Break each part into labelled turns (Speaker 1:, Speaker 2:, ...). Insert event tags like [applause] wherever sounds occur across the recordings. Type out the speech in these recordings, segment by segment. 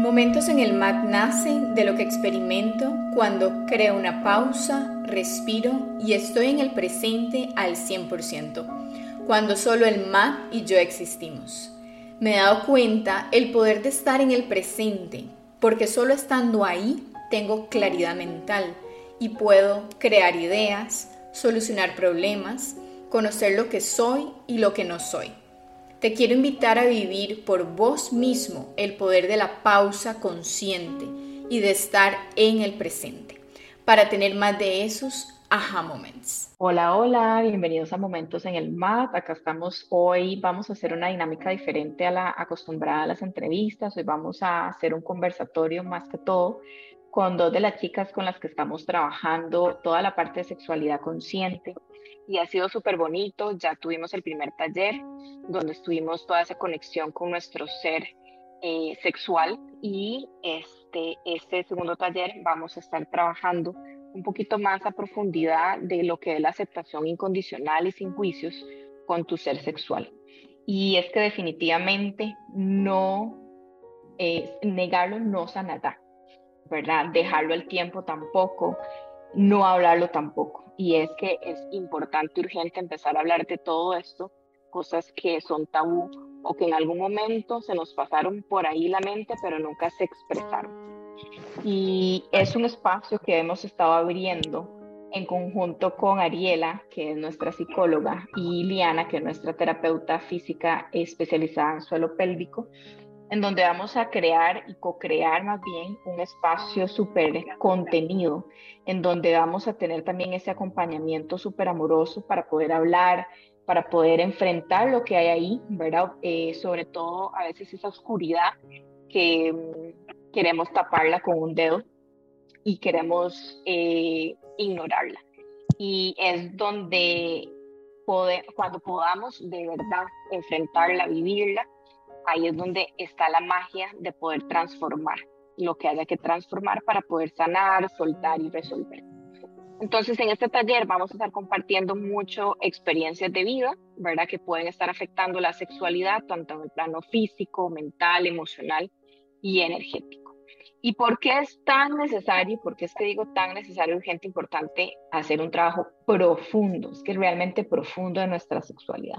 Speaker 1: Momentos en el MAC nacen de lo que experimento cuando creo una pausa, respiro y estoy en el presente al 100%, cuando solo el MAC y yo existimos. Me he dado cuenta el poder de estar en el presente, porque solo estando ahí tengo claridad mental y puedo crear ideas, solucionar problemas, conocer lo que soy y lo que no soy. Te quiero invitar a vivir por vos mismo el poder de la pausa consciente y de estar en el presente para tener más de esos aha moments.
Speaker 2: Hola, hola, bienvenidos a Momentos en el MAT. Acá estamos hoy, vamos a hacer una dinámica diferente a la acostumbrada a las entrevistas. Hoy vamos a hacer un conversatorio más que todo con dos de las chicas con las que estamos trabajando toda la parte de sexualidad consciente y ha sido súper bonito. Ya tuvimos el primer taller donde estuvimos toda esa conexión con nuestro ser eh, sexual y este, este segundo taller vamos a estar trabajando un poquito más a profundidad de lo que es la aceptación incondicional y sin juicios con tu ser sexual. Y es que definitivamente no, eh, negarlo no sanará, ¿verdad? Dejarlo al tiempo tampoco, no hablarlo tampoco y es que es importante, urgente empezar a hablar de todo esto, cosas que son tabú o que en algún momento se nos pasaron por ahí la mente, pero nunca se expresaron. Y es un espacio que hemos estado abriendo en conjunto con Ariela, que es nuestra psicóloga, y Liana, que es nuestra terapeuta física especializada en suelo pélvico, en donde vamos a crear y co-crear más bien un espacio súper contenido, en donde vamos a tener también ese acompañamiento súper amoroso para poder hablar, para poder enfrentar lo que hay ahí, ¿verdad? Eh, sobre todo a veces esa oscuridad que mm, queremos taparla con un dedo y queremos eh, ignorarla. Y es donde cuando podamos de verdad enfrentarla, vivirla, ahí es donde está la magia de poder transformar lo que haya que transformar para poder sanar, soltar y resolver. Entonces, en este taller vamos a estar compartiendo mucho experiencias de vida, ¿verdad? Que pueden estar afectando la sexualidad, tanto en el plano físico, mental, emocional y energético. ¿Y por qué es tan necesario, por qué es que digo tan necesario, urgente, importante hacer un trabajo profundo, es que realmente profundo de nuestra sexualidad?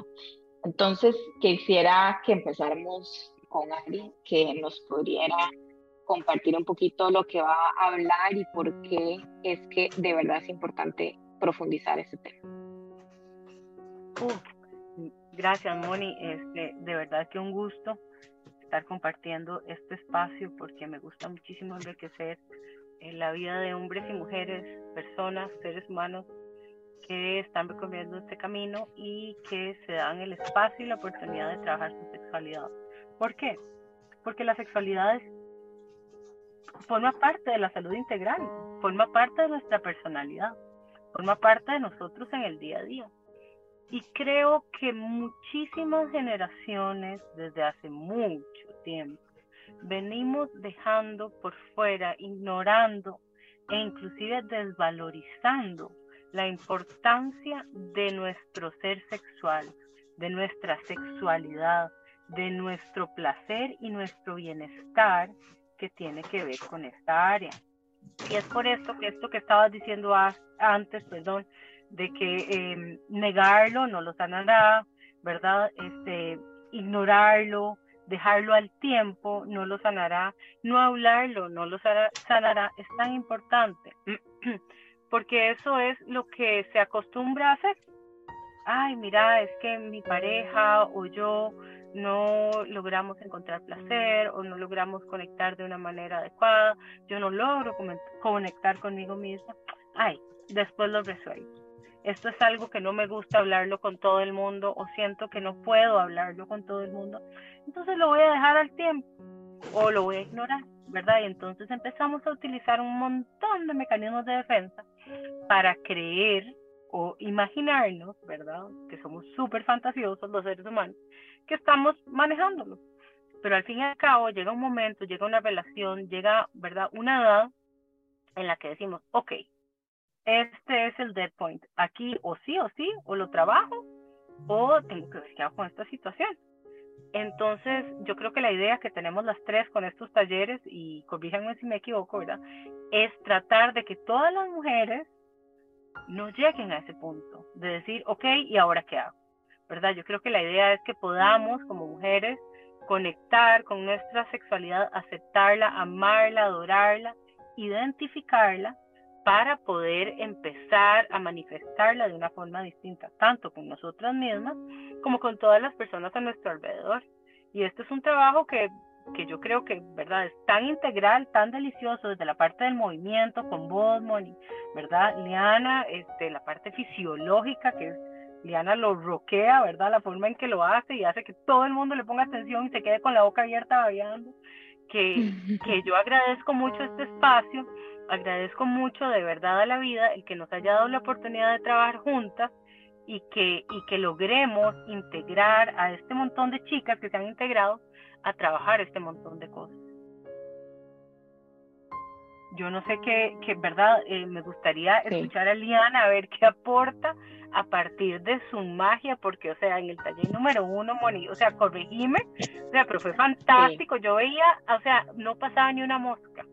Speaker 2: Entonces, quisiera que empezáramos con Ari, que nos pudiera compartir un poquito lo que va a hablar y por qué es que de verdad es importante profundizar ese tema.
Speaker 3: gracias, Moni. Este, de verdad que un gusto estar compartiendo este espacio porque me gusta muchísimo enriquecer en la vida de hombres y mujeres, personas, seres humanos que están recorriendo este camino y que se dan el espacio y la oportunidad de trabajar su sexualidad. ¿Por qué? Porque la sexualidad forma parte de la salud integral, forma parte de nuestra personalidad, forma parte de nosotros en el día a día. Y creo que muchísimas generaciones desde hace mucho tiempo venimos dejando por fuera, ignorando e inclusive desvalorizando la importancia de nuestro ser sexual, de nuestra sexualidad, de nuestro placer y nuestro bienestar que tiene que ver con esta área. Y es por esto que esto que estabas diciendo antes, perdón, de que em, negarlo no lo sanará, ¿verdad? Este, ignorarlo, dejarlo al tiempo no lo sanará, no hablarlo no lo sanará, es tan importante. Porque eso es lo que se acostumbra a hacer. Ay, mira, es que mi pareja o yo no logramos encontrar placer o no logramos conectar de una manera adecuada, yo no logro conectar conmigo misma. Ay, después lo resuelvo. Esto es algo que no me gusta hablarlo con todo el mundo o siento que no puedo hablarlo con todo el mundo. Entonces lo voy a dejar al tiempo o lo voy a ignorar, ¿verdad? Y entonces empezamos a utilizar un montón de mecanismos de defensa para creer o imaginarnos, ¿verdad? Que somos súper fantasiosos los seres humanos, que estamos manejándolo. Pero al fin y al cabo llega un momento, llega una relación, llega, ¿verdad? Una edad en la que decimos, ok, este es el dead point. Aquí o sí o sí, o lo trabajo, o tengo que ver qué hago con esta situación. Entonces, yo creo que la idea que tenemos las tres con estos talleres, y corríjanme si me equivoco, ¿verdad? Es tratar de que todas las mujeres no lleguen a ese punto de decir, ok, ¿y ahora qué hago? ¿Verdad? Yo creo que la idea es que podamos, como mujeres, conectar con nuestra sexualidad, aceptarla, amarla, adorarla, identificarla para poder empezar a manifestarla de una forma distinta, tanto con nosotras mismas como con todas las personas a nuestro alrededor. Y este es un trabajo que, que yo creo que, ¿verdad? Es tan integral, tan delicioso desde la parte del movimiento con vos, Moni, ¿verdad? Liana, este, la parte fisiológica que es Liana lo roquea, ¿verdad? La forma en que lo hace y hace que todo el mundo le ponga atención y se quede con la boca abierta bailando. Que, [laughs] que yo agradezco mucho este espacio agradezco mucho de verdad a la vida el que nos haya dado la oportunidad de trabajar juntas y que, y que logremos integrar a este montón de chicas que se han integrado a trabajar este montón de cosas. Yo no sé qué, qué verdad, eh, me gustaría escuchar a Liana a ver qué aporta a partir de su magia, porque, o sea, en el taller número uno, Moni, o sea, corregime, o sea, pero fue fantástico, yo veía, o sea, no pasaba ni una mosca,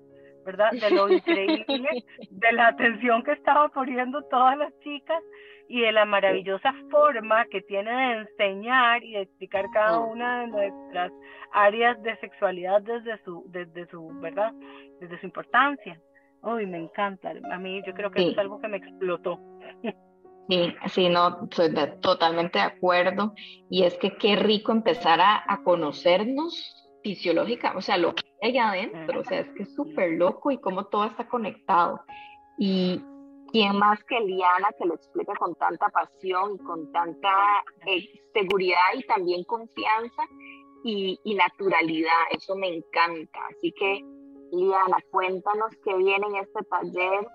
Speaker 3: ¿verdad? De lo [laughs] increíble, de la atención que estaba poniendo todas las chicas y de la maravillosa forma que tiene de enseñar y de explicar cada una de nuestras áreas de sexualidad desde su, desde su, ¿verdad? Desde su importancia. Uy, me encanta. A mí yo creo que es algo que me explotó.
Speaker 2: Sí, sí, no, estoy totalmente de acuerdo. Y es que qué rico empezar a, a conocernos fisiológica, o sea, lo que hay adentro, o sea, es que es súper loco y cómo todo está conectado. Y quién más que Liana que lo explica con tanta pasión y con tanta eh, seguridad y también confianza y, y, naturalidad, eso me encanta. Así que, Liana, cuéntanos qué viene en este taller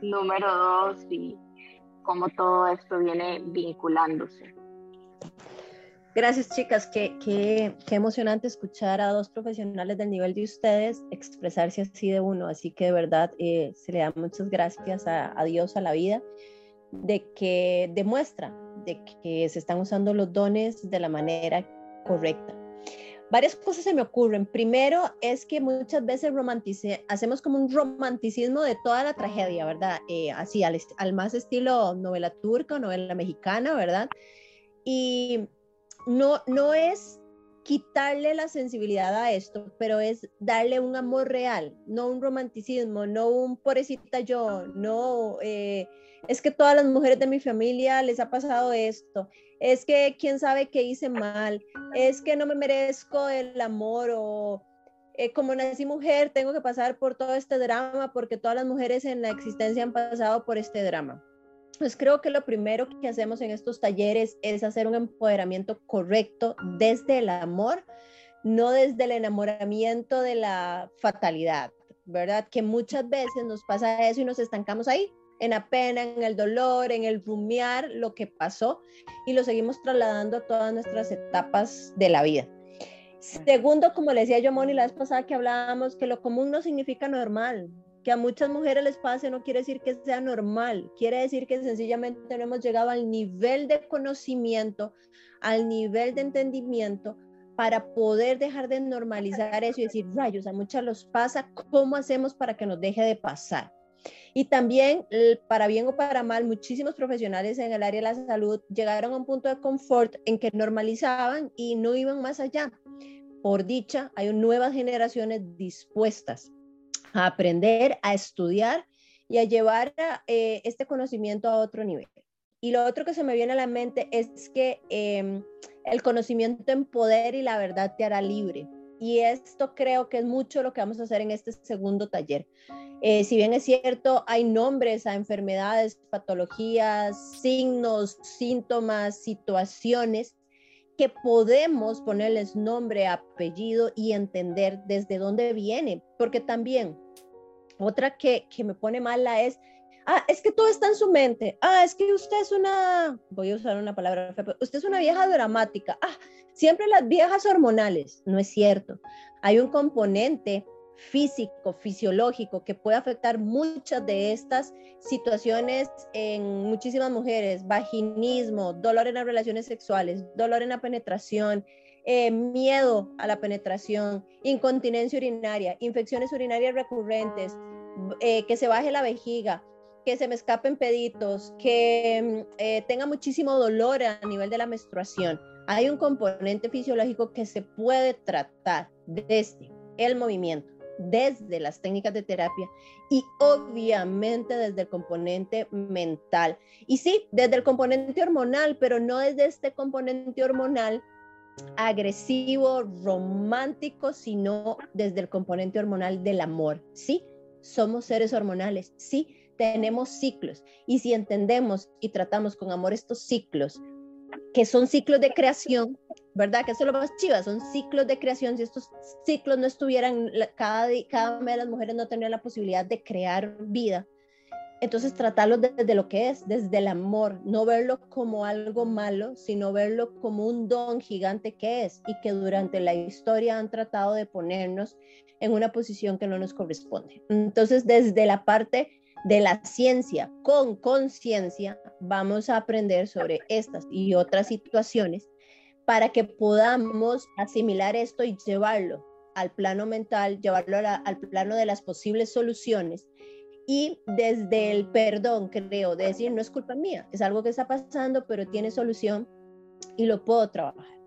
Speaker 2: número dos y cómo todo esto viene vinculándose.
Speaker 4: Gracias, chicas. Qué, qué, qué, emocionante escuchar a dos profesionales del nivel de ustedes expresarse así de uno. Así que de verdad eh, se le da muchas gracias a, a, Dios, a la vida, de que demuestra de que se están usando los dones de la manera correcta. Varias cosas se me ocurren. Primero es que muchas veces romantice, hacemos como un romanticismo de toda la tragedia, ¿verdad? Eh, así al, al más estilo novela turca, novela mexicana, ¿verdad? Y no, no es quitarle la sensibilidad a esto, pero es darle un amor real, no un romanticismo, no un pobrecita yo, no, eh, es que todas las mujeres de mi familia les ha pasado esto, es que quién sabe qué hice mal, es que no me merezco el amor o eh, como nací mujer tengo que pasar por todo este drama porque todas las mujeres en la existencia han pasado por este drama. Pues creo que lo primero que hacemos en estos talleres es hacer un empoderamiento correcto desde el amor, no desde el enamoramiento de la fatalidad, ¿verdad? Que muchas veces nos pasa eso y nos estancamos ahí, en la pena, en el dolor, en el rumiar lo que pasó y lo seguimos trasladando a todas nuestras etapas de la vida. Segundo, como le decía yo, Moni, la vez pasada que hablábamos, que lo común no significa normal, que a muchas mujeres les pase no quiere decir que sea normal, quiere decir que sencillamente no hemos llegado al nivel de conocimiento, al nivel de entendimiento para poder dejar de normalizar eso y decir, rayos, a muchas los pasa, ¿cómo hacemos para que nos deje de pasar? Y también, para bien o para mal, muchísimos profesionales en el área de la salud llegaron a un punto de confort en que normalizaban y no iban más allá. Por dicha, hay nuevas generaciones dispuestas a aprender, a estudiar y a llevar eh, este conocimiento a otro nivel. Y lo otro que se me viene a la mente es que em, el conocimiento en poder y la verdad te hará libre. Y esto creo que es mucho lo que vamos a hacer en este segundo taller. Eh, si bien es cierto, hay nombres a enfermedades, patologías, signos, síntomas, situaciones que podemos ponerles nombre, apellido y entender desde dónde viene, porque también otra que, que me pone mala es, ah, es que todo está en su mente, ah, es que usted es una, voy a usar una palabra, usted es una vieja dramática, ah, siempre las viejas hormonales, no es cierto, hay un componente físico, fisiológico, que puede afectar muchas de estas situaciones en muchísimas mujeres, vaginismo, dolor en las relaciones sexuales, dolor en la penetración, eh, miedo a la penetración, incontinencia urinaria, infecciones urinarias recurrentes, eh, que se baje la vejiga, que se me escapen peditos, que mm, eh, tenga muchísimo dolor a nivel de la menstruación. Hay un componente fisiológico que se puede tratar desde el movimiento, desde las técnicas de terapia y obviamente desde el componente mental. Y sí, desde el componente hormonal, pero no desde este componente hormonal agresivo, romántico, sino desde el componente hormonal del amor. Sí, somos seres hormonales, sí, tenemos ciclos. Y si entendemos y tratamos con amor estos ciclos, que son ciclos de creación, ¿verdad? Que eso es lo más chiva, son ciclos de creación. Si estos ciclos no estuvieran, cada, cada de las mujeres no tendrían la posibilidad de crear vida. Entonces tratarlo desde lo que es, desde el amor, no verlo como algo malo, sino verlo como un don gigante que es y que durante la historia han tratado de ponernos en una posición que no nos corresponde. Entonces desde la parte de la ciencia con conciencia, vamos a aprender sobre estas y otras situaciones para que podamos asimilar esto y llevarlo al plano mental, llevarlo al plano de las posibles soluciones y desde el perdón, creo, de decir, no es culpa mía, es algo que está pasando, pero tiene solución y lo puedo trabajar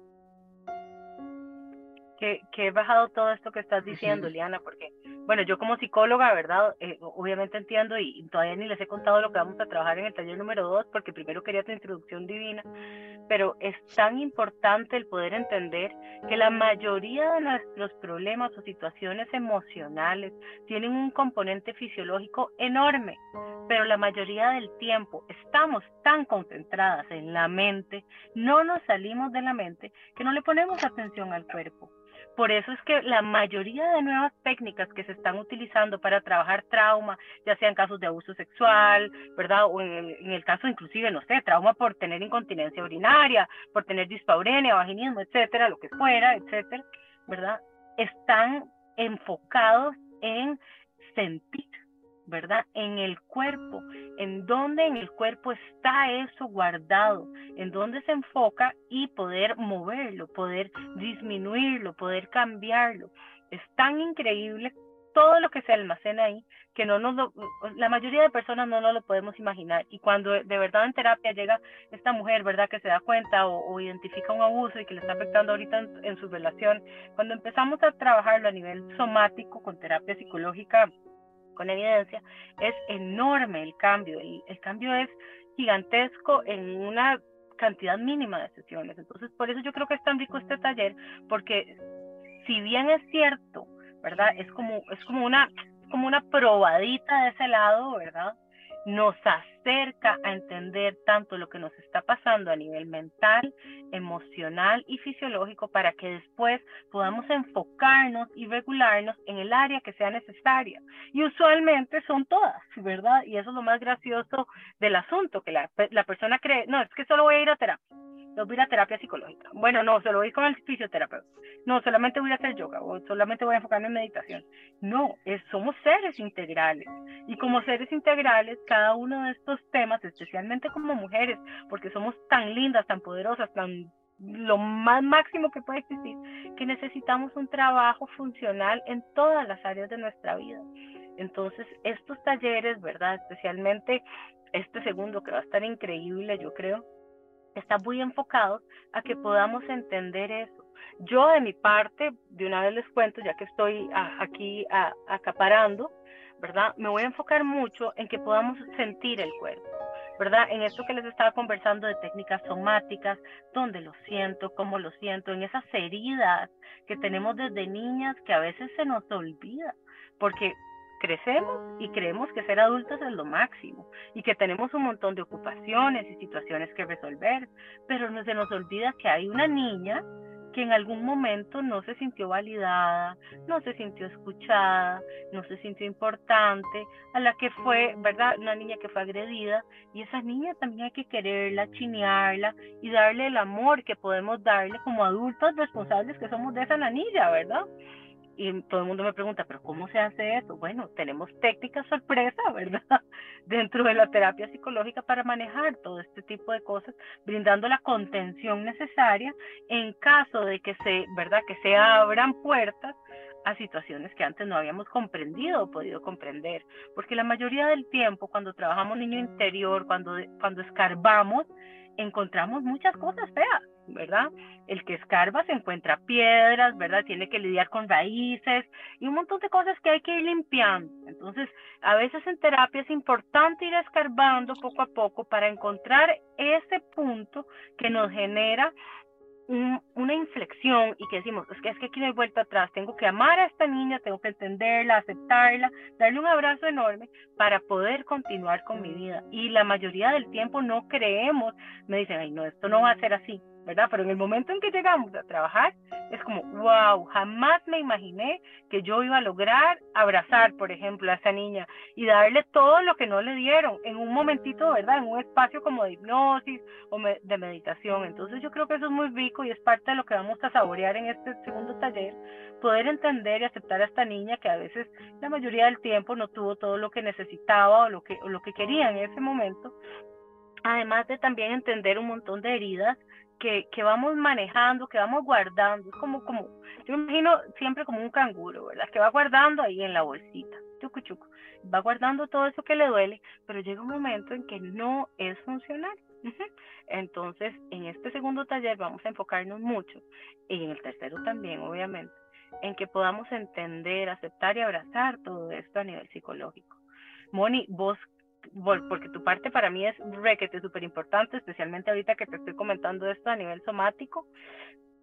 Speaker 3: que, he bajado todo esto que estás diciendo, Liana, porque, bueno, yo como psicóloga, ¿verdad? Eh, obviamente entiendo y, todavía ni les he contado lo que vamos a trabajar en el taller número dos, porque primero quería tu introducción divina, pero es tan importante el poder entender que la mayoría de nuestros problemas o situaciones emocionales tienen un componente fisiológico enorme, pero la mayoría del tiempo estamos tan concentradas en la mente, no nos salimos de la mente, que no le ponemos atención al cuerpo. Por eso es que la mayoría de nuevas técnicas que se están utilizando para trabajar trauma, ya sean casos de abuso sexual, ¿verdad? O en el, caso inclusive, no sé, trauma por tener incontinencia urinaria, por tener dispaurenia, vaginismo, etcétera, lo que fuera, etcétera, ¿verdad? Están enfocados en sentir ¿verdad? En el cuerpo, en dónde en el cuerpo está eso guardado, en dónde se enfoca y poder moverlo, poder disminuirlo, poder cambiarlo. Es tan increíble todo lo que se almacena ahí que no nos la mayoría de personas no nos lo podemos imaginar y cuando de verdad en terapia llega esta mujer verdad que se da cuenta o, identifica un abuso y que le está afectando ahorita en, en, su relación cuando empezamos a trabajarlo a nivel somático con terapia psicológica con evidencia, es enorme el cambio. El, el cambio es gigantesco en una cantidad mínima de sesiones. Entonces, por eso yo creo que es tan rico este taller, porque si bien es cierto, ¿verdad? Es como, es como una, como una probadita de ese lado, ¿verdad? Nos acerca a entender tanto lo que nos está pasando a nivel mental, emocional y fisiológico para que después podamos enfocarnos y regularnos en el área que sea necesaria. Y usualmente son todas, ¿verdad? Y eso es lo más gracioso del asunto, que la, la persona cree, no, es que solo voy a ir a terapia no voy a terapia psicológica. Bueno, no, solo voy con el fisioterapeuta. No, solamente voy a hacer yoga o solamente voy a enfocarme en meditación. No, es, somos seres integrales. Y como seres integrales, cada uno de estos temas, especialmente como mujeres, porque somos tan lindas, tan poderosas, tan lo más máximo que puede existir, que necesitamos un trabajo funcional en todas las áreas de nuestra vida. Entonces, estos talleres, ¿verdad? Especialmente este segundo que va a estar increíble, yo creo, está muy enfocado a que podamos entender eso. Yo de mi parte, de una vez les cuento, ya que estoy aquí acaparando, ¿verdad? Me voy a enfocar mucho en que podamos sentir el cuerpo, ¿verdad? En esto que les estaba conversando de técnicas somáticas, donde lo siento, cómo lo siento, en esas heridas que tenemos desde niñas que a veces se nos olvida, porque crecemos y creemos que ser adultos es lo máximo y que tenemos un montón de ocupaciones y situaciones que resolver, pero no se nos olvida que hay una niña que en algún momento no se sintió validada, no se sintió escuchada, no se sintió importante, a la que fue, ¿verdad? Una niña que fue agredida y esa niña también hay que quererla, chinearla y darle el amor que podemos darle como adultos responsables que somos de esa niña, ¿verdad? Y todo el mundo me pregunta, pero ¿cómo se hace eso? Bueno, tenemos técnicas sorpresa, [laughs] ¿verdad? Dentro de la terapia psicológica para manejar todo este tipo de cosas, brindando la contención necesaria en caso de que se, ¿verdad? Que se abran puertas a situaciones que antes no habíamos comprendido o podido comprender. Porque la mayoría del tiempo, cuando trabajamos niño interior, cuando, cuando escarbamos, encontramos muchas cosas feas, ¿verdad? El que escarba se encuentra piedras, ¿verdad? Tiene que lidiar con raíces y un montón de cosas que hay que ir limpiando. Entonces, a veces en terapia es importante ir escarbando poco a poco para encontrar ese punto que nos genera una inflexión y que decimos, es que es que aquí no hay vuelta atrás, tengo que amar a esta niña, tengo que entenderla, aceptarla, darle un abrazo enorme para poder continuar con mi vida. Y la mayoría del tiempo no creemos, me dicen, ay, no, esto no va a ser así. Pero en el momento en que llegamos a trabajar, es como, wow, jamás me imaginé que yo iba a lograr abrazar, por ejemplo, a esa niña y darle todo lo que no le dieron en un momentito, ¿verdad? En un espacio como de hipnosis o de meditación. Entonces yo creo que eso es muy rico y es parte de lo que vamos a saborear en este segundo taller, poder entender y aceptar a esta niña que a veces la mayoría del tiempo no tuvo todo lo que necesitaba o lo que, o lo que quería en ese momento, además de también entender un montón de heridas que, que, vamos manejando, que vamos guardando. Es como, como, yo me imagino siempre como un canguro, ¿verdad? Que va guardando ahí en la bolsita, chucu, chucu. Va guardando todo eso que le duele, pero llega un momento en que no es funcional. Entonces, en este segundo taller vamos a enfocarnos mucho, y en el tercero también, obviamente, en que podamos entender, aceptar y abrazar todo esto a nivel psicológico. Moni, vos porque tu parte para mí es requete súper importante, especialmente ahorita que te estoy comentando esto a nivel somático.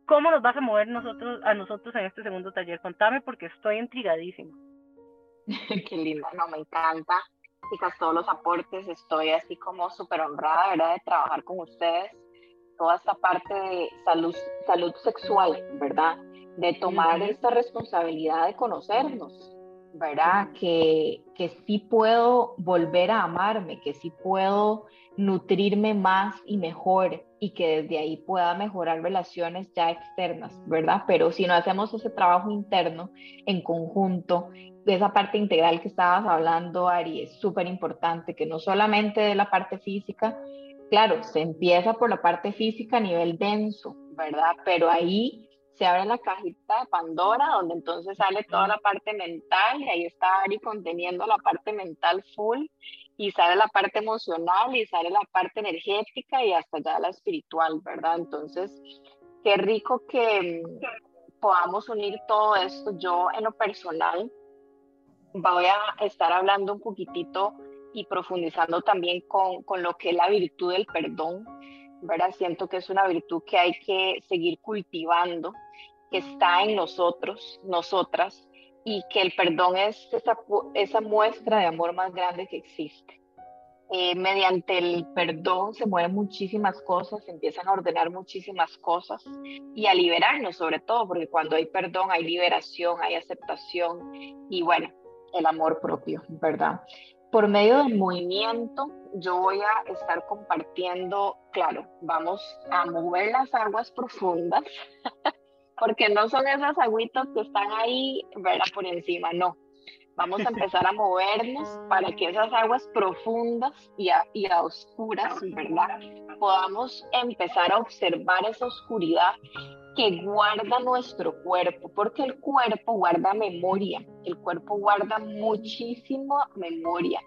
Speaker 3: ¿Cómo nos vas a mover nosotros, a nosotros en este segundo taller? Contame porque estoy intrigadísimo. [laughs]
Speaker 2: Qué lindo, no, me encanta. Chicas, todos los aportes, estoy así como súper honrada, ¿verdad?, de trabajar con ustedes. Toda esta parte de salud, salud sexual, ¿verdad? De tomar esta responsabilidad de conocernos, ¿verdad? Que, que sí puedo volver a amarme, que sí puedo nutrirme más y mejor y que desde ahí pueda mejorar relaciones ya externas, ¿verdad? Pero si no hacemos ese trabajo interno en conjunto, de esa parte integral que estabas hablando, Ari, es súper importante, que no solamente de la parte física, claro, se empieza por la parte física a nivel denso, ¿verdad? Pero ahí se abre la cajita de Pandora, donde entonces sale toda la parte mental y ahí está Ari conteniendo la parte mental full y sale la parte emocional y sale la parte energética y hasta ya la espiritual, ¿verdad? Entonces, qué rico que mm, podamos unir todo esto. Yo en lo personal voy a estar hablando un poquitito y profundizando también con, con lo que es la virtud del perdón ¿verdad? Siento que es una virtud que hay que seguir cultivando, que está en nosotros, nosotras, y que el perdón es esa, muestra de amor más grande que existe. Eh, mediante el perdón se mueven muchísimas cosas, se empiezan a ordenar muchísimas cosas y a liberarnos sobre todo, porque cuando hay perdón hay liberación, hay aceptación y bueno, el amor propio, ¿verdad? Por medio del movimiento, yo voy a estar compartiendo, claro, vamos a mover las aguas profundas, [laughs] porque no son esas agüitas que están ahí, ¿verdad? Por encima, no. Vamos a empezar a movernos para que esas aguas profundas y a, y a oscuras, ¿verdad? Podamos empezar a observar esa oscuridad que guarda nuestro cuerpo, porque el cuerpo guarda memoria, el cuerpo guarda muchísima memoria,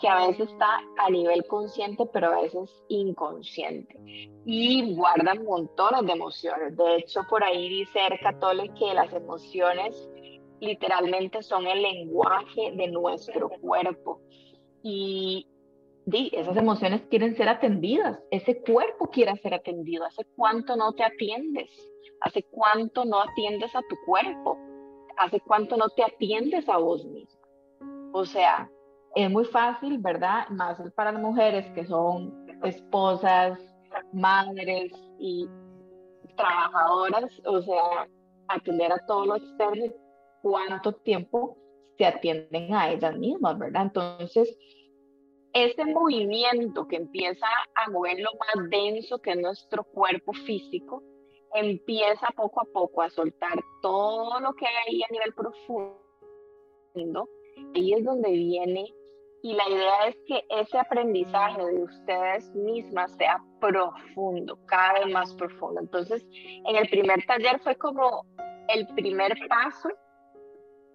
Speaker 2: que a veces está a nivel consciente, pero a veces inconsciente, y guarda montones de emociones. De hecho, por ahí dice Ercatole que las emociones literalmente son el lenguaje de nuestro cuerpo. Y, esas emociones quieren ser atendidas, ese cuerpo quiere ser atendido. ¿Hace cuánto no te atiendes? ¿Hace cuánto no atiendes a tu cuerpo? ¿Hace cuánto no te atiendes a vos mismo? O sea, es muy fácil, ¿verdad? Más para las mujeres que son esposas, madres y trabajadoras, o sea, atender a todo lo externo, cuánto tiempo se atienden a ellas mismas, ¿verdad? Entonces, ese movimiento que empieza a mover lo más denso que es nuestro cuerpo físico, empieza poco a poco a soltar todo lo que hay ahí a nivel profundo, ahí es donde viene y la idea es que ese aprendizaje de ustedes mismas sea profundo, cada vez más profundo. Entonces, en el primer taller fue como el primer paso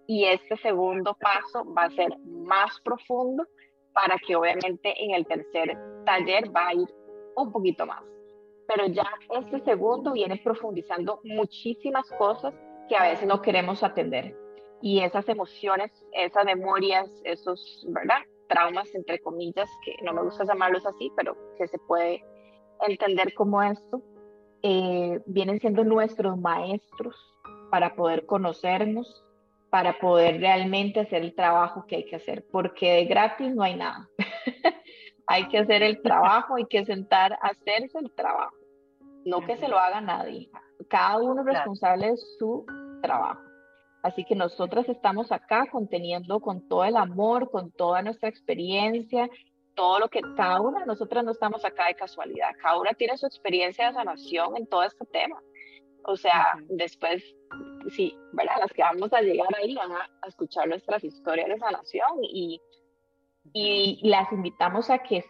Speaker 2: y este segundo paso va a ser más profundo para que obviamente en el tercer taller va a ir un poquito más. Pero ya este segundo viene profundizando muchísimas cosas que a veces no queremos atender. Y esas emociones, esas memorias, esos, ¿verdad? traumas, entre comillas, que no me gusta llamarlos así, pero que se puede entender como esto, eh, vienen siendo nuestros maestros para poder conocernos, para poder realmente hacer el trabajo que hay que hacer, porque de gratis no hay nada. [laughs] hay que hacer el trabajo, hay que sentar a hacerse el trabajo, no que se lo haga nadie. Cada uno es responsable de su trabajo. Así que nosotras estamos acá conteniendo con todo el amor, con toda nuestra experiencia, todo lo que cada una, nosotras no estamos acá de casualidad, cada una tiene su experiencia de sanación en todo este tema. O sea, después, sí, ¿verdad? Las que vamos a llegar ahí van a, escuchar nuestras historias de sanación y, y las invitamos a que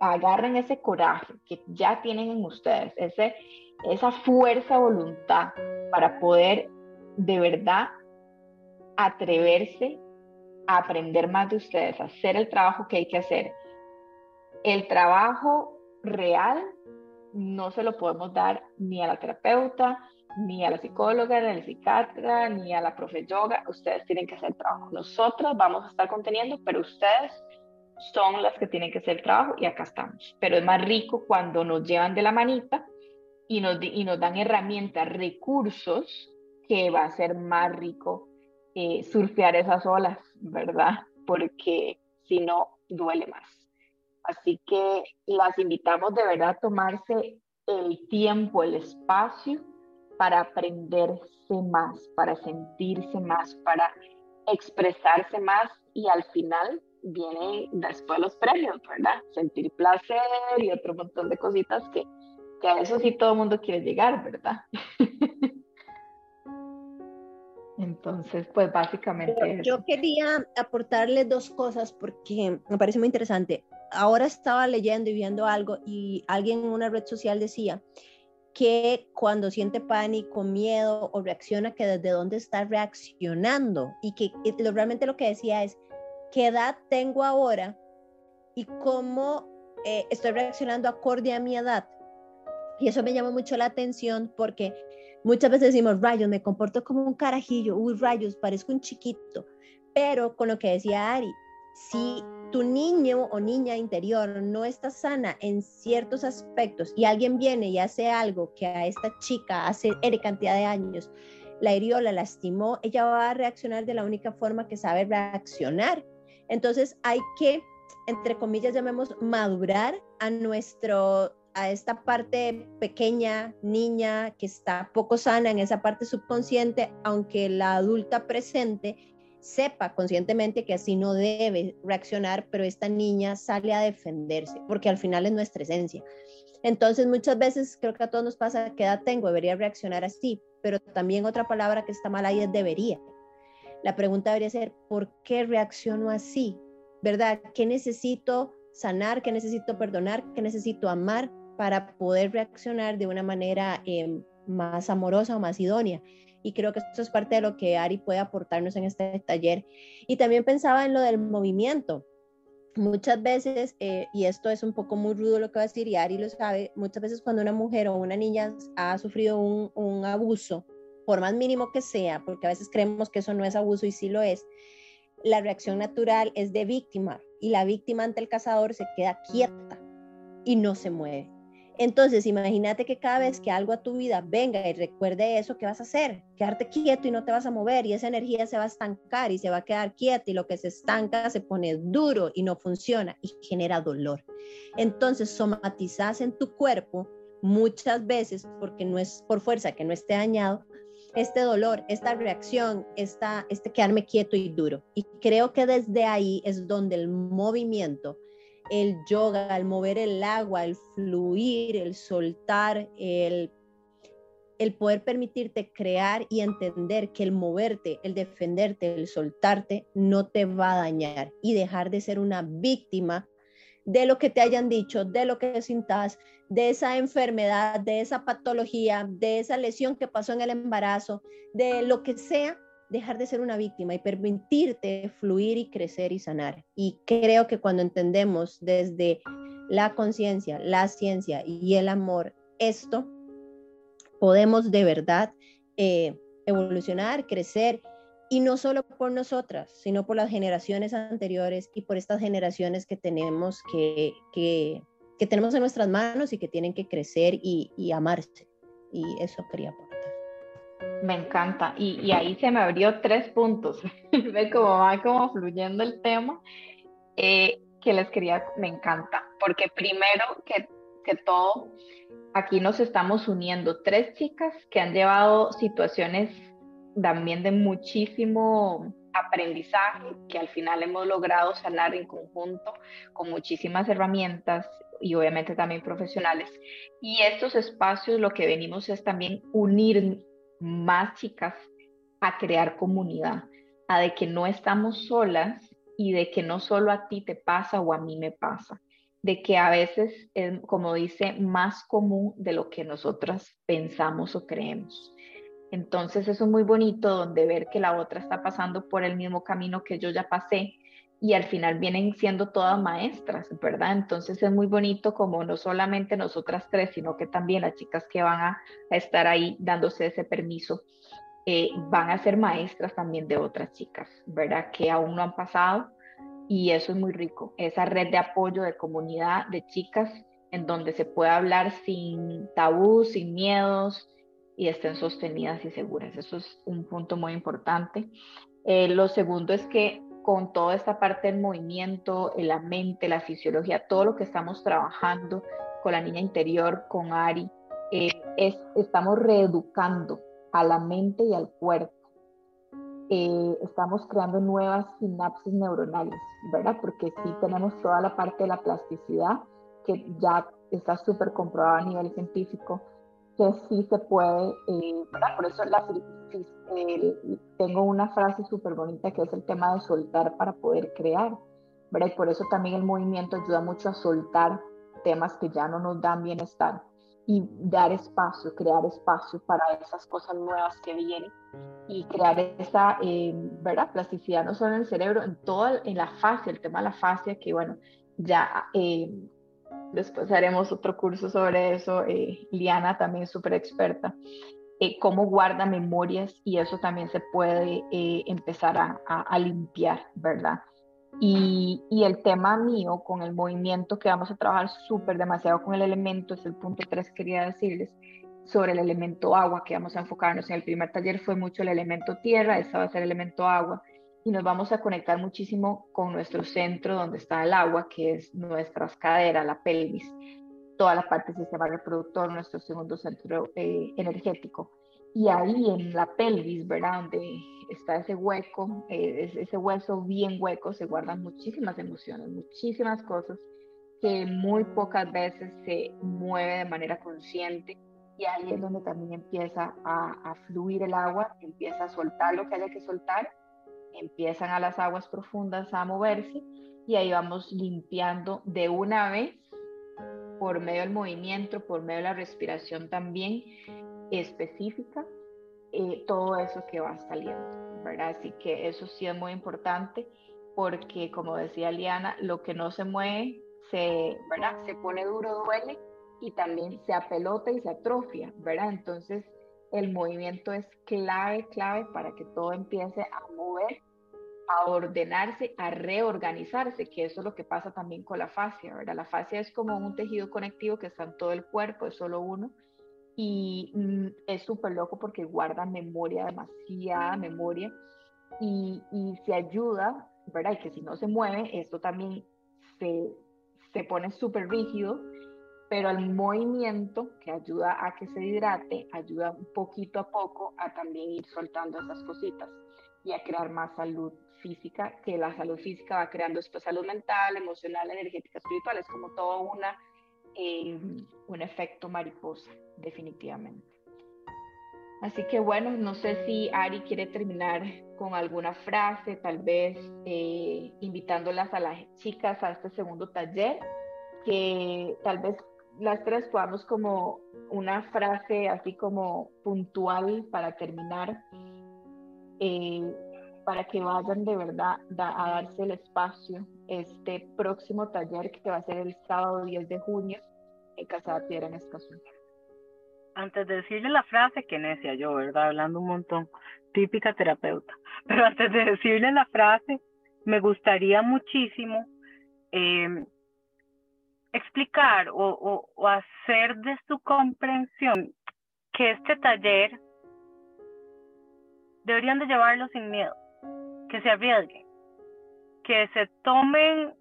Speaker 2: agarren ese coraje que ya tienen en ustedes, ese, esa fuerza, voluntad para poder de verdad atreverse a aprender más de ustedes, a hacer el trabajo que hay que hacer. El trabajo real no se lo podemos dar ni a la terapeuta, ni a la psicóloga, ni al psiquiatra, ni a la profe yoga. Ustedes tienen que hacer el trabajo. Nosotros vamos a estar conteniendo, pero ustedes son las que tienen que hacer el trabajo y acá estamos. Pero es más rico cuando nos llevan de la manita y nos, y nos dan herramientas, recursos que va a ser más rico eh, surfear esas olas, ¿verdad? Porque si no, duele más. Así que las invitamos de verdad a tomarse el tiempo, el espacio para aprenderse más, para sentirse más, para expresarse más y al final vienen después los premios, ¿verdad? Sentir placer y otro montón de cositas que, que a eso sí todo el mundo quiere llegar, ¿verdad? [laughs] Entonces, pues básicamente...
Speaker 4: Yo, quería aportarle dos cosas porque me parece muy interesante. Ahora estaba leyendo y viendo algo y alguien en una red social decía que cuando siente pánico, miedo o reacciona, que desde dónde está reaccionando y que lo, realmente lo que decía es, ¿qué edad tengo ahora y cómo eh, estoy reaccionando acorde a mi edad? Y eso me llamó mucho la atención porque Muchas veces decimos, rayos, me comporto como un carajillo, uy, rayos, parezco un chiquito. Pero con lo que decía Ari, si tu niño o niña interior no está sana en ciertos aspectos y alguien viene y hace algo que a esta chica hace N cantidad de años la hirió, la lastimó, ella va a reaccionar de la única forma que sabe reaccionar. Entonces hay que, entre comillas, llamemos madurar a nuestro a esta parte pequeña, niña, que está poco sana en esa parte subconsciente, aunque la adulta presente sepa conscientemente que así no debe reaccionar, pero esta niña sale a defenderse, porque al final es nuestra esencia. Entonces muchas veces creo que a todos nos pasa, ¿qué edad tengo? Debería reaccionar así, pero también otra palabra que está mal ahí es debería. La pregunta debería ser, ¿por qué reacciono así? ¿Verdad? ¿Qué necesito sanar? ¿Qué necesito perdonar? ¿Qué necesito amar? Para poder reaccionar de una manera em, más amorosa o más idónea. Y creo que esto es parte de lo que Ari puede aportarnos en este taller. Y también pensaba en lo del movimiento. Muchas veces, eh, y esto es un poco muy rudo lo que va a decir, y Ari lo sabe, muchas veces cuando una mujer o una niña ha sufrido un, un abuso, por más mínimo que sea, porque a veces creemos que eso no es abuso y sí lo es, la reacción natural es de víctima y la víctima ante el cazador se queda quieta y no se mueve. Entonces, imagínate que cada vez que algo a tu vida venga y recuerde eso, ¿qué vas a hacer? Quedarte quieto y no te vas a mover y esa energía se va a estancar y se va a quedar quieta y lo que se estanca se pone duro y no funciona y genera dolor. Entonces, somatizas en tu cuerpo muchas veces, porque no es por fuerza que no esté dañado, este dolor, esta reacción, esta, este quedarme quieto y duro. Y creo que desde ahí es donde el movimiento el yoga, el mover el agua, el fluir, el soltar, el el poder permitirte crear y entender que el moverte, el defenderte, el soltarte, no te va a dañar y dejar de ser una víctima de lo que te hayan dicho, de lo que sintas, de esa enfermedad, de esa patología, de esa lesión que pasó en el embarazo, de lo que sea, dejar de ser una víctima y permitirte fluir y crecer y sanar. Y creo que cuando entendemos desde la conciencia, la ciencia y el amor esto, podemos de verdad eh, evolucionar, crecer, y no solo por nosotras, sino por las generaciones anteriores y por estas generaciones que tenemos que, que, tenemos en nuestras manos y que tienen que crecer y, y amarse. Y eso quería aportar.
Speaker 2: Me encanta. Y, y, ahí se me abrió tres puntos. [laughs] Ve cómo va como fluyendo el tema. Eh, que les quería, me encanta. Porque primero que, que todo, aquí nos estamos uniendo tres chicas que han llevado situaciones también de muchísimo aprendizaje que al final hemos logrado sanar en conjunto con muchísimas herramientas y obviamente también profesionales. Y estos espacios lo que venimos es también unir más chicas a crear comunidad, a de que no estamos solas y de que no solo a ti te pasa o a mí me pasa, de que a veces es, como dice, más común de lo que nosotras pensamos o creemos. Entonces eso es muy bonito donde ver que la otra está pasando por el mismo camino que yo ya pasé y al final vienen siendo todas maestras, ¿verdad? Entonces es muy bonito como no solamente nosotras tres, sino que también las chicas que van a, estar ahí dándose ese permiso, eh, van a ser maestras también de otras chicas, ¿verdad? Que aún no han pasado y eso es muy rico, esa red de apoyo, de comunidad, de chicas en donde se puede hablar sin tabú, sin miedos, y estén sostenidas y seguras. Eso es un punto muy importante. Eh, lo segundo es que con toda esta parte del movimiento, la mente, la fisiología, todo lo que estamos trabajando con la niña interior, con Ari, eh, es, estamos reeducando a la mente y al cuerpo. Eh, estamos creando nuevas sinapsis neuronales, ¿verdad? Porque sí tenemos toda la parte de la plasticidad que ya está súper comprobada a nivel científico, que sí se puede, eh, Por eso la, tengo una frase súper bonita que es el tema de soltar para poder crear, ¿verdad? Y por eso también el movimiento ayuda mucho a soltar temas que ya no nos dan bienestar y dar espacio, crear espacio para esas cosas nuevas que vienen y crear esa, eh, ¿verdad? Plasticidad no solo en el cerebro, en toda, en la fascia, el tema de la fascia, que bueno, ya eh, Después haremos otro curso sobre eso. Eh, Liana también es súper experta. Eh, cómo guarda memorias y eso también se puede eh, empezar a, limpiar, ¿verdad? Y, el tema mío con el movimiento que vamos a trabajar súper demasiado con el elemento, es el punto 3 quería decirles, sobre el elemento agua, que vamos a enfocarnos en el primer taller fue mucho el elemento tierra, ese va a ser el elemento agua, y nos vamos a conectar muchísimo con nuestro centro donde está el agua, que es nuestras caderas, la pelvis, toda la parte del sistema reproductor, nuestro segundo centro eh, energético. Y ahí en la pelvis, ¿verdad? Donde está ese hueco, eh, ese hueso bien hueco, se guardan muchísimas emociones, muchísimas cosas que muy pocas veces se mueve de manera consciente. Y ahí es donde también empieza a, a fluir el agua, empieza a soltar lo que haya que soltar empiezan a las aguas profundas a moverse y ahí vamos limpiando de una vez por medio del movimiento, por medio de la respiración también específica, eh, todo eso que va saliendo, ¿verdad? Así que eso sí es muy importante porque, como decía Liana, lo que no se mueve se, ¿verdad? se pone duro, duele y también se apelota y se atrofia, ¿verdad? Entonces, el movimiento es clave, clave para que todo empiece a mover, a ordenarse, a reorganizarse, que eso es lo que pasa también con la fascia, ¿verdad? La fascia es como un tejido conectivo que está en todo el cuerpo, es solo uno, y mm, es súper loco porque guarda memoria, demasiada memoria, y, y se ayuda, ¿verdad? Y que si no se mueve, esto también se, se pone súper rígido, pero el movimiento que ayuda a que se hidrate, ayuda un poquito a poco a también ir soltando esas cositas y a crear más salud física, que la salud física va creando después salud mental, emocional, energética, espiritual, es como todo una, eh, un efecto mariposa, definitivamente. Así que bueno, no sé si Ari quiere terminar con alguna frase, tal vez eh, invitándolas a las chicas a este segundo taller, que tal vez las tres podamos como una frase así como puntual para terminar, eh, para que vayan de verdad a darse el espacio. Este próximo taller que va a ser el sábado 10 de junio en Casa Piedra en Escazú.
Speaker 3: Antes de decirle la frase, que necia yo, ¿verdad? Hablando un montón, típica terapeuta, [laughs] pero antes de decirle la frase, me gustaría muchísimo em, explicar o, hacer de su comprensión que este taller deberían de llevarlo sin miedo, que se arriesguen, que se tomen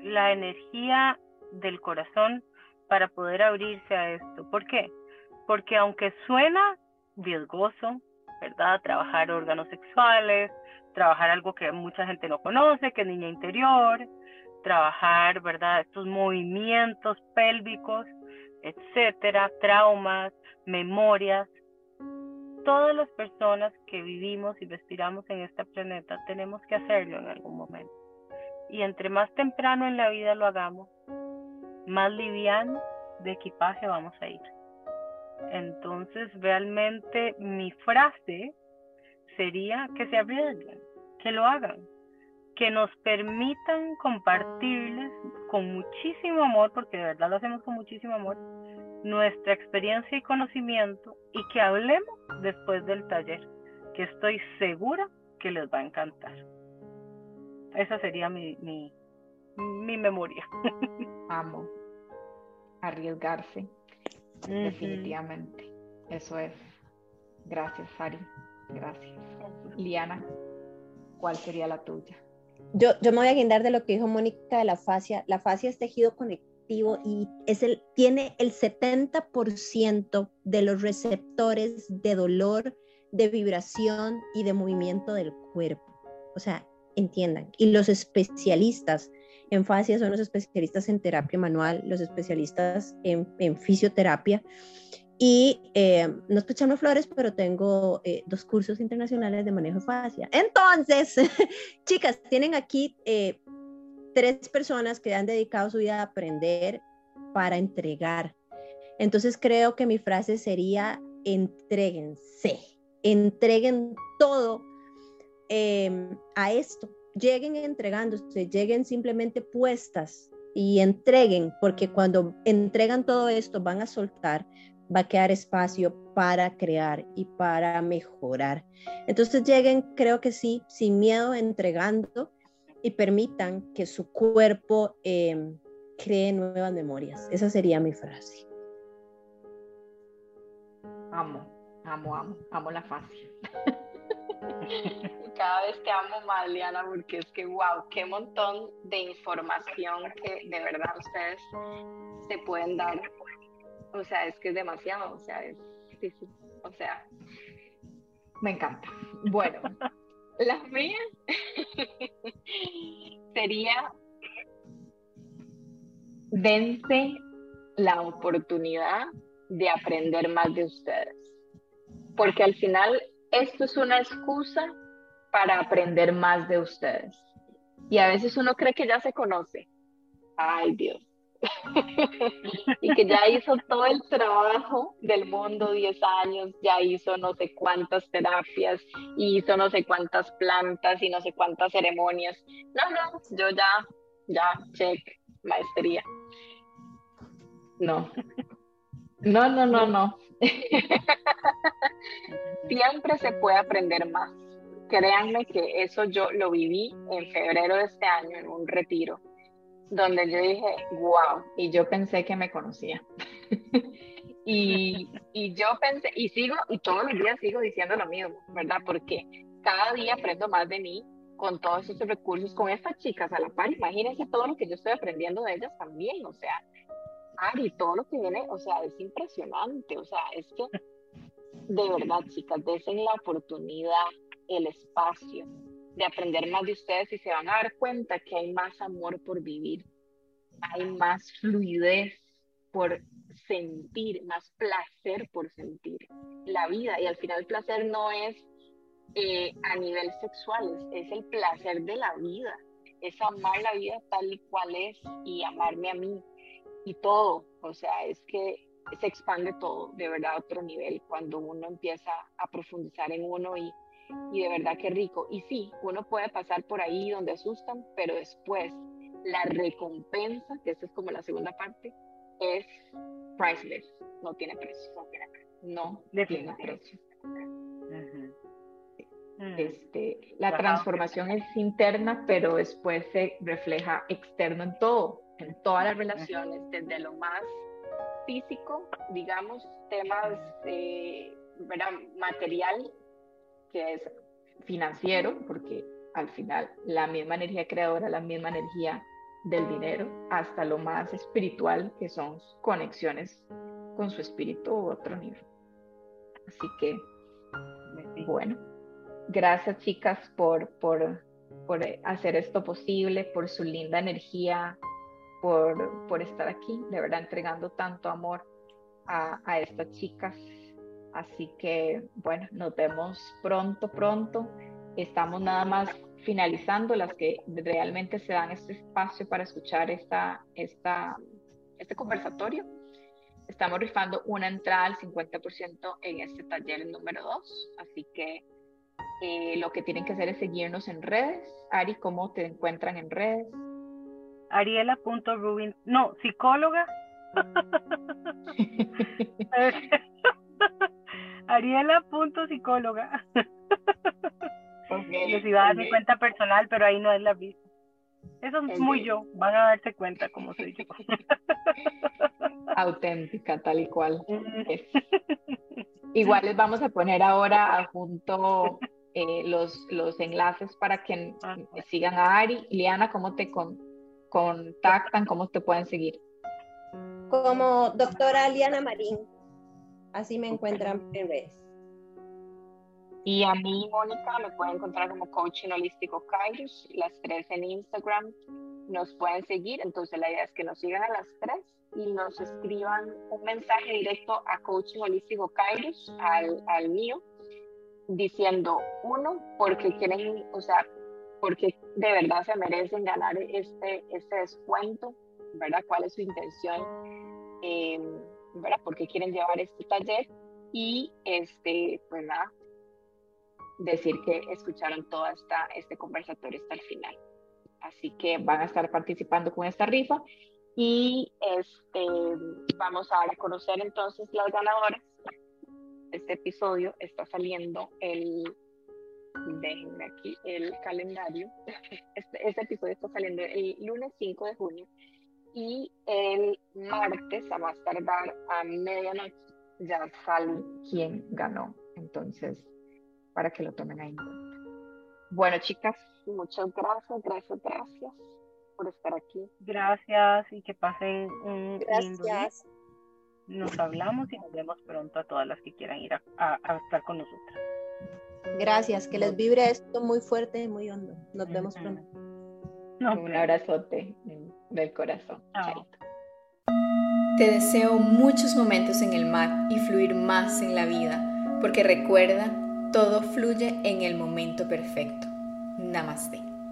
Speaker 3: la energía del corazón para poder abrirse a esto. ¿Por qué? Porque aunque suena riesgoso, ¿verdad? Trabajar órganos sexuales, trabajar algo que mucha gente no conoce, que es niña interior, trabajar, ¿verdad? Estos movimientos pélvicos, etcétera, traumas, memorias. Todas las personas que vivimos y respiramos en este planeta tenemos que hacerlo en algún momento. Y entre más temprano en la vida lo hagamos, más liviano de equipaje vamos a ir. Entonces, realmente mi frase sería que se arriesguen, que lo hagan, que nos permitan compartirles con muchísimo amor, porque de verdad lo hacemos con muchísimo amor, nuestra experiencia y conocimiento y que hablemos después del taller, que estoy segura que les va a encantar. Esa sería mi, mi, mi memoria. [laughs]
Speaker 2: Amo. Arriesgarse. Definitivamente. Eso es. Gracias, Sari. Gracias. Liana, ¿cuál sería la tuya?
Speaker 4: Yo, yo me voy a guindar de lo que dijo Mónica de la fascia. La fascia es tejido conectivo y es el, tiene el 70% de los receptores de dolor, de vibración y de movimiento del cuerpo. O sea, entiendan. Y los especialistas en fascia son los especialistas en terapia manual, los especialistas en, fisioterapia. Y eh, no es pechando flores, pero tengo eh, dos cursos internacionales de manejo de fascia. Entonces, [laughs] chicas, tienen aquí eh, tres personas que han dedicado su vida a aprender para entregar. Entonces, creo que mi frase sería, entréguense, entreguen todo a esto, lleguen entregándose, lleguen simplemente puestas y entreguen, porque cuando entregan todo esto van a soltar, va a quedar espacio para crear y para mejorar. Entonces lleguen, creo que sí, sin miedo, entregando y permitan que su cuerpo em, cree nuevas memorias. Esa sería mi frase.
Speaker 2: Amo, amo, amo, amo la fácil. [laughs] cada vez te amo más, Liana, porque es que, wow, qué montón de información que de verdad ustedes se pueden dar. O sea, es que es demasiado, o sea, es, sí, sí, o sea, me encanta. Bueno, [laughs] la mía sería dense la oportunidad de aprender más de ustedes. Porque al final esto es una excusa para aprender más de ustedes. Y a veces uno cree que ya se conoce. Ay, Dios. [laughs] y que ya hizo todo el trabajo del mundo, 10 años, ya hizo no sé cuántas terapias, hizo no sé cuántas plantas y no sé cuántas ceremonias. No, no, yo ya, ya, check, maestría. No. No, no, no, no. [laughs] Siempre se puede aprender más créanme que eso yo lo viví en febrero de este año en un retiro, donde yo dije, wow, y yo pensé que me conocía. [laughs] y, y yo pensé, y sigo, y todos los días sigo diciendo lo mismo, ¿verdad? Porque cada día aprendo más de mí con todos esos recursos, con estas chicas a la par, imagínense todo lo que yo estoy aprendiendo de ellas también, o sea, Ari, todo lo que viene, o sea, es impresionante, o sea, es que de verdad, chicas, desen la oportunidad, el espacio de aprender más de ustedes y se van a dar cuenta que hay más amor por vivir, hay más fluidez por sentir, más placer por sentir la vida. Y al final el placer no es eh, a nivel sexual, es, el placer de la vida, es amar la vida tal cual es y amarme a mí y todo. O sea, es que se expande todo de verdad a otro nivel cuando uno empieza a profundizar en uno y, y de verdad que rico. Y sí, uno puede pasar por ahí donde asustan, pero después la recompensa, que esa es como la segunda parte, es priceless, no tiene precio, no tiene precio. No tiene precio. Este, la transformación es interna, pero después se refleja externo en todo, en todas las relaciones, desde lo más físico, digamos, temas eh, material, que es financiero, porque al final la misma energía creadora, la misma energía del dinero, hasta lo más espiritual, que son conexiones con su espíritu u otro nivel. Así que, bueno, gracias chicas por, por, por hacer esto posible, por su linda energía, por, por estar aquí, de verdad entregando tanto amor a, a estas chicas. Así que, bueno, nos vemos pronto, pronto. Estamos nada más finalizando las que realmente se dan este espacio para escuchar esta, esta, este conversatorio. Estamos rifando una entrada al 50% en este taller número 2, así que eh, lo que tienen que hacer es seguirnos en redes. Ari, ¿cómo te encuentran en redes?
Speaker 3: Ariela.rubin, no, psicóloga. [laughs] [laughs] [laughs] Ariela.psicóloga. [laughs] Okay, iba a dar mi cuenta personal, pero ahí no es la vista. Eso es muy yo, van a darse cuenta cómo soy yo. [laughs]
Speaker 2: Auténtica, tal y cual. Igual les vamos a poner ahora junto eh, los, los enlaces para que ah, sigan a Ari. Liana, ¿cómo te contactan? ¿Cómo te pueden seguir?
Speaker 4: Como doctora Liana Marín. Así me encuentran en redes.
Speaker 2: Y a mí, Mónica, me pueden encontrar como Coaching Holístico Kairos, las tres en Instagram. Nos pueden seguir, entonces la idea es que nos sigan a las tres y nos escriban un mensaje directo a Coaching Holístico Kairos, al, al mío, diciendo, uno, porque quieren, o sea, porque de verdad se merecen ganar este, este descuento, ¿verdad? ¿Cuál es su intención? Eh, ¿Verdad? Porque quieren llevar este taller y este, pues nada, decir que escucharon todo esta, este conversatorio hasta el final. Así que van a estar participando con esta rifa y este, vamos a a conocer entonces las ganadoras. Este episodio está saliendo el, déjenme aquí el calendario. [laughs] Este, este episodio está saliendo el lunes 5 de junio y el martes, a más tardar a medianoche, ya sale quién ganó. Entonces, para que lo tomen ahí en cuenta. Bueno, chicas, muchas gracias, gracias, gracias por estar aquí.
Speaker 3: Gracias y que pasen un lindo día. Nos hablamos y nos vemos pronto a todas las que quieran ir a, estar con nosotras.
Speaker 4: Gracias, que les vibre esto muy fuerte y muy hondo. Nos vemos pronto.
Speaker 2: un abrazote del corazón.
Speaker 1: Te deseo muchos momentos en el mar y fluir más en la vida, porque recuerda todo fluye en el momento perfecto. Namaste.